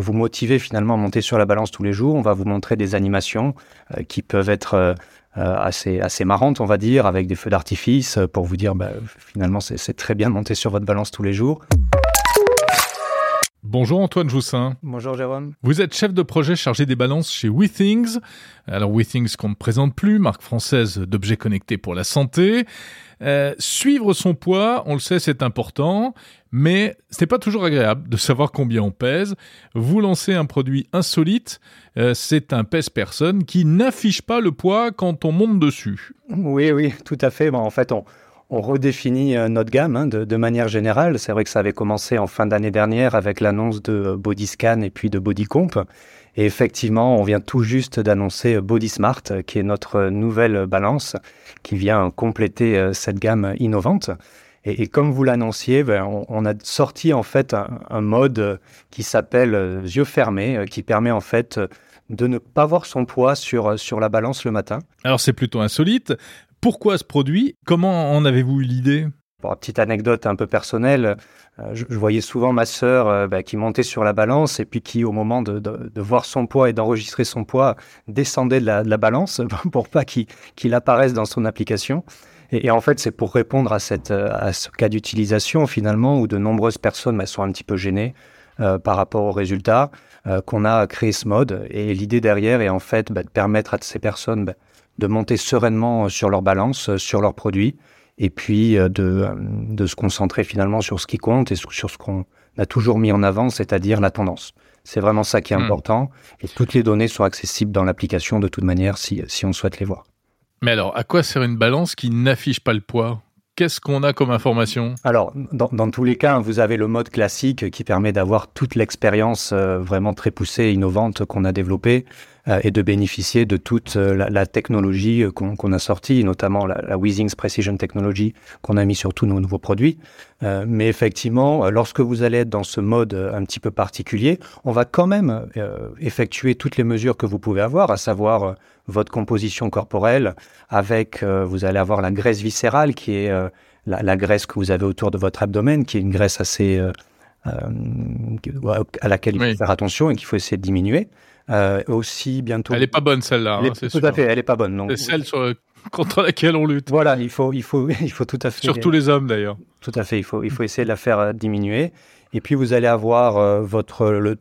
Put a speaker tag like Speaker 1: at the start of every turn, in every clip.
Speaker 1: vous motiver finalement à monter sur la balance tous les jours, on va vous montrer des animations qui peuvent être assez, assez marrantes, on va dire, avec des feux d'artifice pour vous dire bah, finalement c'est très bien de monter sur votre balance tous les jours.
Speaker 2: Bonjour Antoine Joussin.
Speaker 1: Bonjour Jérôme.
Speaker 2: Vous êtes chef de projet chargé des balances chez WeThings. Alors WeThings qu'on ne présente plus, marque française d'objets connectés pour la santé. Euh, suivre son poids, on le sait, c'est important, mais c'est pas toujours agréable de savoir combien on pèse. Vous lancez un produit insolite, euh, c'est un pèse-personne qui n'affiche pas le poids quand on monte dessus.
Speaker 1: Oui, oui, tout à fait. Bon, en fait, on, on redéfinit euh, notre gamme hein, de, manière générale. C'est vrai que ça avait commencé en fin d'année dernière avec l'annonce de euh, Bodyscan et puis de Bodycomp. Et effectivement, on vient tout juste d'annoncer euh, Bodysmart, qui est notre nouvelle balance, qui vient compléter cette gamme innovante. Et, comme vous l'annonciez, ben, on, a sorti en fait un, mode qui s'appelle yeux fermés, qui permet en fait de ne pas voir son poids sur, sur la balance le matin.
Speaker 2: Alors c'est plutôt insolite. Pourquoi ce produit? Comment en avez-vous eu l'idée?
Speaker 1: Une petite anecdote un peu personnelle, euh, je, voyais souvent ma sœur euh, bah, qui montait sur la balance et puis qui, au moment de, voir son poids et d'enregistrer son poids, descendait de la, balance pour pas qu'il apparaisse dans son application. Et, en fait, c'est pour répondre à, cette, à ce cas d'utilisation finalement où de nombreuses personnes bah, sont un petit peu gênées euh, par rapport aux résultats qu'on a créé ce mode. Et l'idée derrière est en fait bah, de permettre à ces personnes de monter sereinement sur leur balance, sur leurs produits, et puis euh, de, euh, de se concentrer finalement sur ce qui compte et sur ce qu'on a toujours mis en avant, c'est-à-dire la tendance. C'est vraiment ça qui est hmm. important. Et toutes les données sont accessibles dans l'application de toute manière si, si on souhaite les voir.
Speaker 2: Mais alors, à quoi sert une balance qui n'affiche pas le poids? Qu'est-ce qu'on a comme information?
Speaker 1: Alors, dans, dans, tous les cas, vous avez le mode classique qui permet d'avoir toute l'expérience euh, vraiment très poussée et innovante qu'on a développée. Euh, et de bénéficier de toute euh, la, technologie euh, qu'on a sortie, notamment la, la Weezings Precision Technology qu'on a mis sur tous nos nouveaux produits. mais effectivement, lorsque vous allez être dans ce mode un petit peu particulier, on va quand même effectuer toutes les mesures que vous pouvez avoir, à savoir votre composition corporelle, avec, vous allez avoir la graisse viscérale qui est la, graisse que vous avez autour de votre abdomen, qui est une graisse assez à laquelle il faut faire attention et qu'il faut essayer de diminuer. Euh, aussi bientôt.
Speaker 2: Elle est pas bonne celle-là.
Speaker 1: Hein, tout à fait, elle est pas bonne.
Speaker 2: C'est celle contre laquelle on lutte.
Speaker 1: Voilà, il faut, il faut, il faut tout à fait.
Speaker 2: Surtout les hommes d'ailleurs.
Speaker 1: Tout à fait, il faut, il faut essayer de la faire euh, diminuer. Et puis vous allez avoir euh, votre le,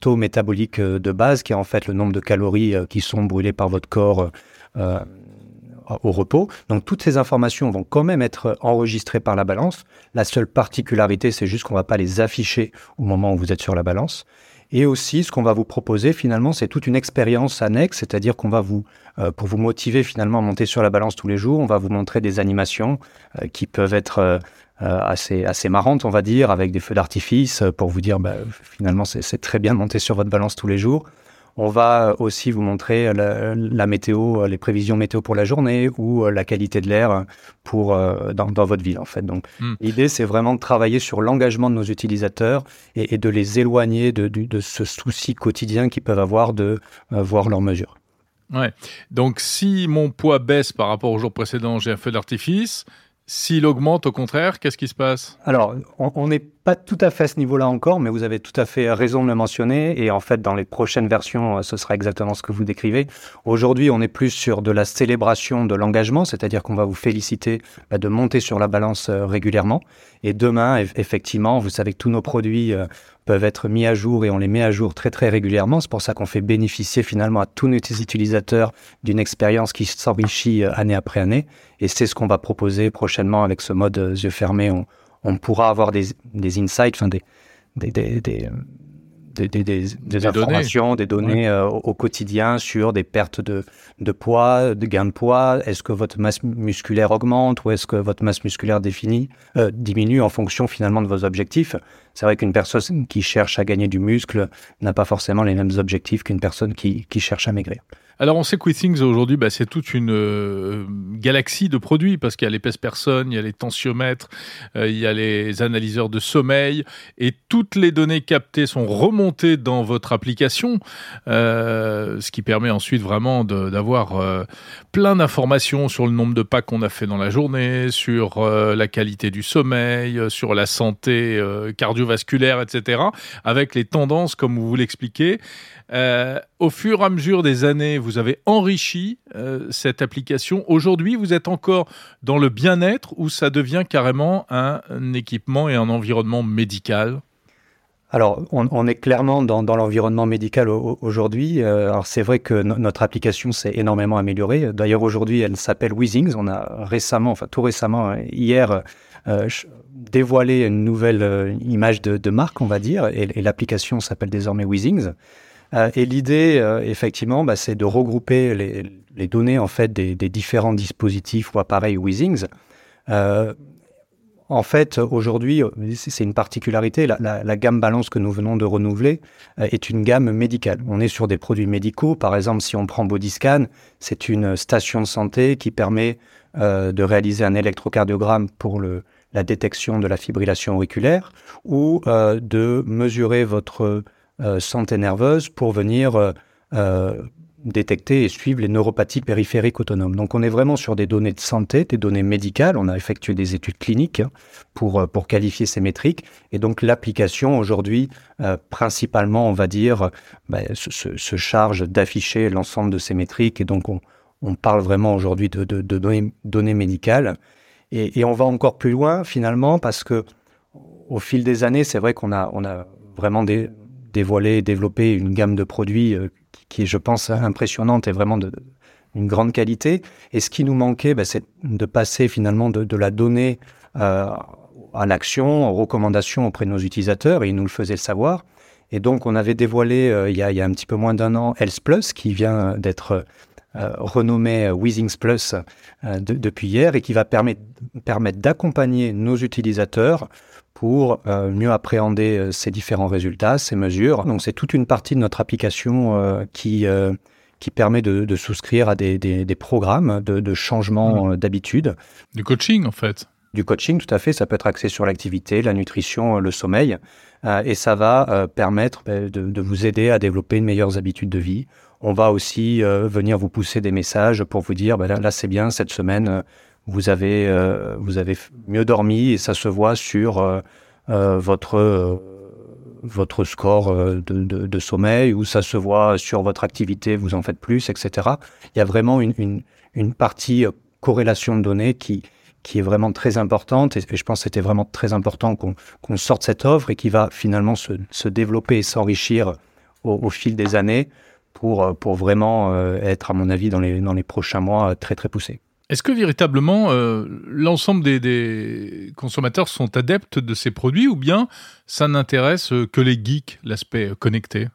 Speaker 1: taux métabolique de base, qui est en fait le nombre de calories qui sont brûlées par votre corps au repos. Donc toutes ces informations vont quand même être enregistrées par la balance. La seule particularité, c'est juste qu'on va pas les afficher au moment où vous êtes sur la balance. Et aussi, ce qu'on va vous proposer finalement, c'est toute une expérience annexe, c'est-à-dire qu'on va vous, euh, pour vous motiver finalement à monter sur la balance tous les jours, on va vous montrer des animations euh, qui peuvent être euh, assez, assez marrantes, on va dire, avec des feux d'artifice pour vous dire, bah, finalement, c'est très bien de monter sur votre balance tous les jours. On va aussi vous montrer la, météo, les prévisions météo pour la journée ou euh, la qualité de l'air pour euh, dans, votre ville en fait. Donc hmm. l'idée c'est vraiment de travailler sur l'engagement de nos utilisateurs et, de les éloigner de, ce souci quotidien qu'ils peuvent avoir de euh, voir leurs mesures.
Speaker 2: Ouais. Donc si mon poids baisse par rapport au jour précédent, j'ai un feu d'artifice. S'il augmente, au contraire, qu'est-ce qui se passe?
Speaker 1: Alors, on n'est pas tout à fait à ce niveau-là encore, mais vous avez tout à fait raison de le mentionner. Et en fait, dans les prochaines versions, euh, ce sera exactement ce que vous décrivez. Aujourd'hui, on est plus sur de la célébration de l'engagement, c'est-à-dire qu'on va vous féliciter bah, de monter sur la balance euh, régulièrement. Et demain, effectivement, vous savez que tous nos produits euh, peuvent être mis à jour et on les met à jour très très régulièrement. C'est pour ça qu'on fait bénéficier finalement à tous nos utilisateurs d'une expérience qui s'enrichit euh, année après année. Et c'est ce qu'on va proposer prochainement avec ce mode euh, yeux fermés. On, pourra avoir des, des insights, enfin des, des, des, des, informations, des données euh, au, quotidien sur des pertes de, de poids, de gains de poids. Est-ce que votre masse musculaire augmente ou est-ce que votre masse musculaire définie, euh, diminue en fonction finalement de vos objectifs? C'est vrai qu'une personne qui cherche à gagner du muscle n'a pas forcément les mêmes objectifs qu'une personne qui, qui cherche à maigrir.
Speaker 2: Alors on sait que WeThings aujourd'hui, bah, c'est toute une euh, galaxie de produits parce qu'il y a l'épaisse personne, il y a les tensiomètres, euh, il y a les analyseurs de sommeil et toutes les données captées sont remontées dans votre application, euh, ce qui permet ensuite vraiment d'avoir plein d'informations sur le nombre de pas qu'on a fait dans la journée, sur la qualité du sommeil, sur la santé cardiovasculaire, etc. Avec les tendances comme vous l'expliquez. Euh, au fur et à mesure des années, vous avez enrichi euh, cette application. Aujourd'hui, vous êtes encore dans le bien-être ou ça devient carrément un, équipement et un environnement médical?
Speaker 1: Alors, on, est clairement dans, l'environnement médical aujourd'hui. Euh, alors, c'est vrai que notre application s'est énormément améliorée. D'ailleurs, aujourd'hui, elle s'appelle Weezings. On a récemment, enfin tout récemment, hier, dévoilé une nouvelle image de, marque, on va dire, et, et l'application s'appelle désormais Weezings. Euh, et l'idée, euh, effectivement, bah, c'est de regrouper les, données en fait des, différents dispositifs ou appareils Weezings. Euh, en fait, aujourd'hui, c'est une particularité, la, gamme balance que nous venons de renouveler est une gamme médicale. On est sur des produits médicaux. Par exemple, si on prend Bodyscan, c'est une station de santé qui permet de réaliser un électrocardiogramme pour le, la détection de la fibrillation auriculaire ou de mesurer votre euh, santé nerveuse pour venir euh, euh, détecter et suivre les neuropathies périphériques autonomes. Donc on est vraiment sur des données de santé, des données médicales. On a effectué des études cliniques hein, pour, pour qualifier ces métriques. Et donc l'application aujourd'hui, principalement, on va dire, bah, se, charge d'afficher l'ensemble de ces métriques. Et donc on, parle vraiment aujourd'hui de, données, médicales. Et, et, on va encore plus loin finalement parce que au fil des années, c'est vrai qu'on a, on a vraiment des, dévoiler développer une gamme de produits euh, qui, est, je pense, impressionnante et vraiment de, une grande qualité. Et ce qui nous manquait, bah, c'est de passer finalement de, la donnée euh, à l'action, aux recommandations auprès de nos utilisateurs, et ils nous le faisaient savoir. Et donc, on avait dévoilé euh, il, y a, il, y a, un petit peu moins d'un an Health Plus, qui vient d'être renommé Weezings Plus depuis hier, et qui va permettre, permettre d'accompagner nos utilisateurs pour euh, mieux appréhender euh, ces différents résultats, ces mesures. Donc c'est toute une partie de notre application euh, qui qui permet de, de, souscrire à des, des, des programmes de, de changement mmh. d'habitude.
Speaker 2: Du coaching en fait.
Speaker 1: Du coaching, tout à fait. Ça peut être axé sur l'activité, la nutrition, le sommeil, et ça va permettre bah, de, de, vous aider à développer une meilleure habitude de vie. On va aussi venir vous pousser des messages pour vous dire, bah, là, c'est bien cette semaine vous avez, euh, vous avez mieux dormi et ça se voit sur euh, euh, votre, votre score de, sommeil ou ça se voit sur votre activité, vous en faites plus, etc. Il y a vraiment une, une, partie corrélation de données qui, qui est vraiment très importante et, je pense que c'était vraiment très important qu'on sorte cette offre et qui va finalement se, se développer et s'enrichir au, fil des années pour, pour vraiment être, à mon avis, dans les, dans les prochains mois très très poussé.
Speaker 2: Est-ce que véritablement euh, l'ensemble des, consommateurs sont adeptes de ces produits ou bien ça n'intéresse que les geeks, l'aspect connecté?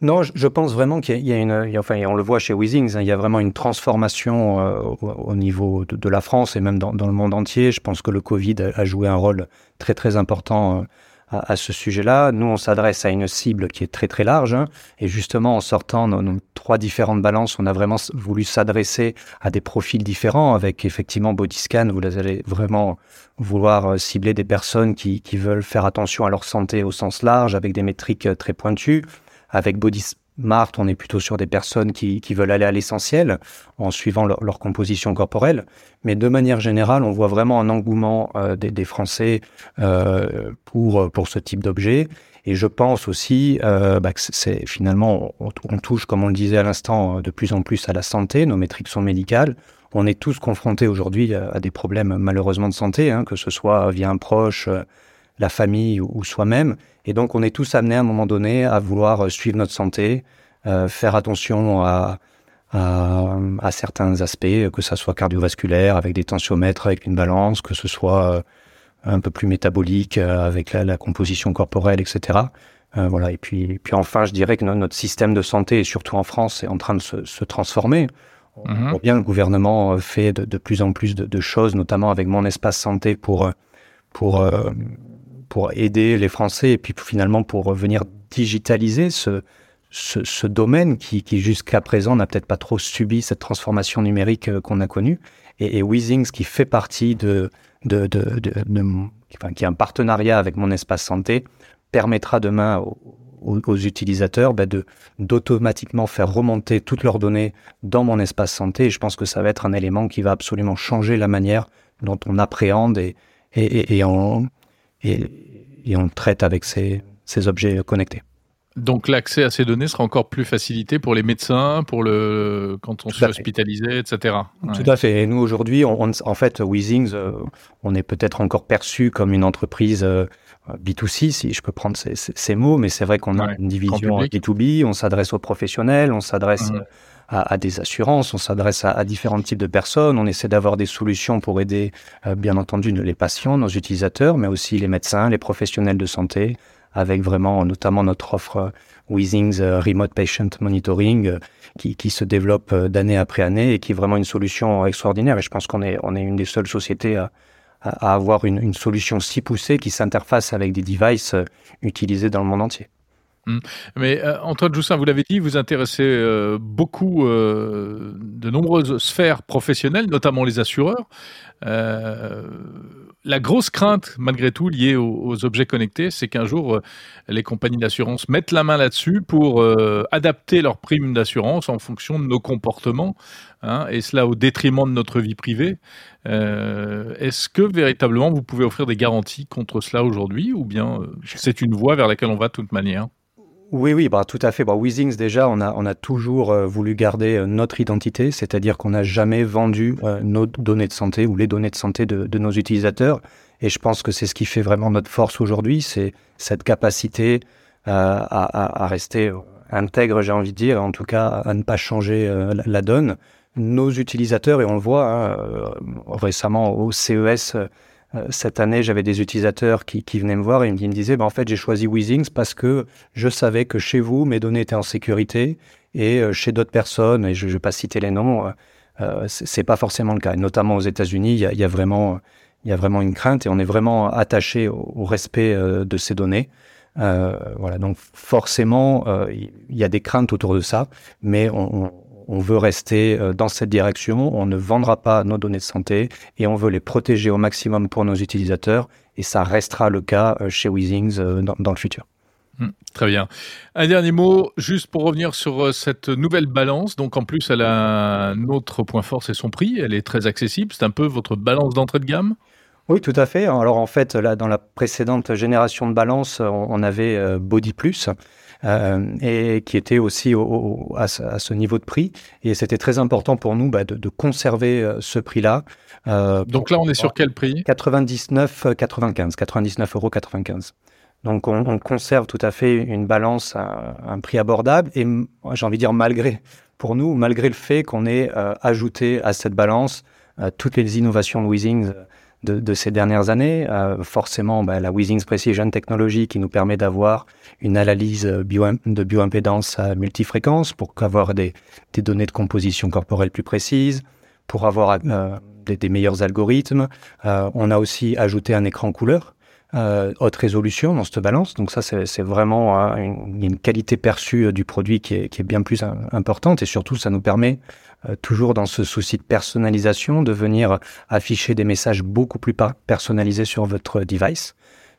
Speaker 1: Non, je pense vraiment qu'il y, a une, enfin, on le voit chez Weezings, hein, il y a vraiment une transformation euh, au, niveau de, la France et même dans, le monde entier. Je pense que le Covid a joué un rôle très très important à, ce sujet-là. Nous, on s'adresse à une cible qui est très très large. Hein. et justement, en sortant nos, trois différentes balances, on a vraiment voulu s'adresser à des profils différents. Avec effectivement Bodyscan, vous allez vraiment vouloir euh, cibler des personnes qui, qui veulent faire attention à leur santé au sens large, avec des métriques euh, très pointues. Avec Body Marthe, on est plutôt sur des personnes qui, veulent aller à l'essentiel en suivant leur, composition corporelle. Mais de manière générale, on voit vraiment un engouement euh, des, Français euh, pour, pour ce type d'objet. Et je pense aussi euh, bah, que c'est finalement, on, on, touche, comme on le disait à l'instant, de plus en plus à la santé. Nos métriques sont médicales. On est tous confrontés aujourd'hui à, des problèmes malheureusement de santé, hein, que ce soit via un proche, la famille ou, soi-même. Et donc, on est tous amenés à un moment donné à vouloir suivre notre santé, euh, faire attention à, à, à, certains aspects, que ça soit cardiovasculaire, avec des tensiomètres, avec une balance, que ce soit euh, un peu plus métabolique, euh, avec la, la, composition corporelle, etc. Euh, voilà. Et puis, puis enfin, je dirais que notre système de santé, et surtout en France, est en train de se, se transformer. On mhm. voit bien le gouvernement fait de, de plus en plus de, de, choses, notamment avec mon espace santé pour pour pour aider les Français et puis finalement pour venir digitaliser ce, ce, domaine qui, jusqu'à présent n'a peut-être pas trop subi cette transformation numérique euh, qu'on a connue. Et, et qui fait partie de, de, qui a un partenariat avec mon espace santé, permettra demain aux, utilisateurs bah, de d'automatiquement faire remonter toutes leurs données dans mon espace santé. Et je pense que ça va être un élément qui va absolument changer la manière dont on appréhende et, et, et, on, et, on traite avec ces, ces objets connectés.
Speaker 2: Donc l'accès à ces données sera encore plus facilité pour les médecins, pour le quand on se fait hospitaliser, etc.
Speaker 1: Tout à fait. Et nous aujourd'hui, on, en fait, Weezings, euh, on est peut-être encore perçu comme une entreprise euh, B2C, si je peux prendre ces, ces, mots, mais c'est vrai qu'on a une division B2B, on s'adresse aux professionnels, on s'adresse. À, à, des assurances, on s'adresse à, à, différents types de personnes, on essaie d'avoir des solutions pour aider, euh, bien entendu, les patients, nos utilisateurs, mais aussi les médecins, les professionnels de santé, avec vraiment notamment notre offre euh, Weezings euh, Remote Patient Monitoring euh, qui, qui se développe d'année après année et qui est vraiment une solution extraordinaire. Et je pense qu'on est, on est une des seules sociétés à, à avoir une, une, solution si poussée qui s'interface avec des devices utilisés dans le monde entier.
Speaker 2: Hum. Mais Antoine Joussin, vous l'avez dit, vous intéressez beaucoup de nombreuses sphères professionnelles, notamment les assureurs. Euh, la grosse crainte, malgré tout, liée aux, objets connectés, c'est qu'un jour, euh, les compagnies d'assurance mettent la main là-dessus pour euh, adapter leurs primes d'assurance en fonction de nos comportements, hein, et cela au détriment de notre vie privée. Est-ce que véritablement vous pouvez offrir des garanties contre cela aujourd'hui, ou bien c'est une voie vers laquelle on va de toute manière?
Speaker 1: Oui, oui, bah, tout à fait. Bah, Weezings, déjà, on a, toujours euh, voulu garder euh, notre identité, c'est-à-dire qu'on n'a jamais vendu euh, nos données de santé ou les données de santé de, nos utilisateurs. Et je pense que c'est ce qui fait vraiment notre force aujourd'hui, c'est cette capacité à, rester intègre, j'ai envie de dire, en tout cas à ne pas changer la, donne. Nos utilisateurs, et on le voit hein, récemment au CES, cette année, j'avais des utilisateurs qui, qui, venaient me voir et ils me disaient, bah, en fait, j'ai choisi Weezings parce que je savais que chez vous, mes données étaient en sécurité et euh, chez d'autres personnes, et je ne vais pas citer les noms, euh, euh c'est pas forcément le cas. notamment aux États-Unis, il y a, y a, vraiment, y a vraiment une crainte et on est vraiment attaché au, respect de ces données. Euh, voilà, donc forcément, il y a des craintes autour de ça, mais on veut rester euh, dans cette direction, on ne vendra pas nos données de santé et on veut les protéger au maximum pour nos utilisateurs et ça restera le cas euh, chez Weezings euh, dans, le futur.
Speaker 2: Hmm, très bien. Un dernier mot, juste pour revenir sur cette nouvelle balance. Donc en plus, elle a un autre point fort, c'est son prix. Elle est très accessible. C'est un peu votre balance d'entrée de gamme?
Speaker 1: Oui, tout à fait. Alors en fait, là, dans la précédente génération de balance, on avait Body Plus. Euh, et qui était aussi au, à, ce, niveau de prix. Et c'était très important pour nous bah, de, de, conserver euh, ce prix-là.
Speaker 2: Euh, Donc là, on est sur quel prix?
Speaker 1: 99,95, 99 euros 95. Donc on, on, conserve tout à fait une balance à un prix abordable et j'ai envie de dire malgré pour nous malgré le fait qu'on ait ajouté à cette balance toutes les innovations Weezings de, ces dernières années. Euh, forcément, bah, la Weezings Precision Technology qui nous permet d'avoir une analyse bio, de bioimpédance à multifréquence pour avoir des, données de composition corporelle plus précises, pour avoir euh, des, meilleurs algorithmes. Euh, on a aussi ajouté un écran couleur. Euh, haute résolution dans cette balance. Donc ça, c'est vraiment euh, une, qualité perçue du produit qui est bien plus importante et surtout, ça nous permet euh, toujours dans ce souci de personnalisation, de venir afficher des messages beaucoup plus personnalisés sur votre device.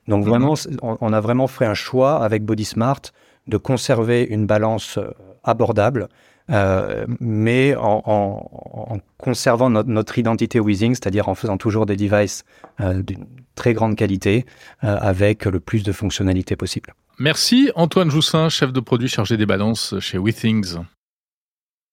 Speaker 1: Donc mhm. vraiment, on a vraiment fait un choix avec Body Smart de conserver une balance euh, abordable, euh, mais en, en, en conservant notre, notre identité Weezing, c'est-à-dire en faisant toujours des devices euh, d'une très grande qualité, euh, avec le plus de fonctionnalités possible.
Speaker 2: Merci Antoine Joussin, chef de produit chargé des balances chez WeThings.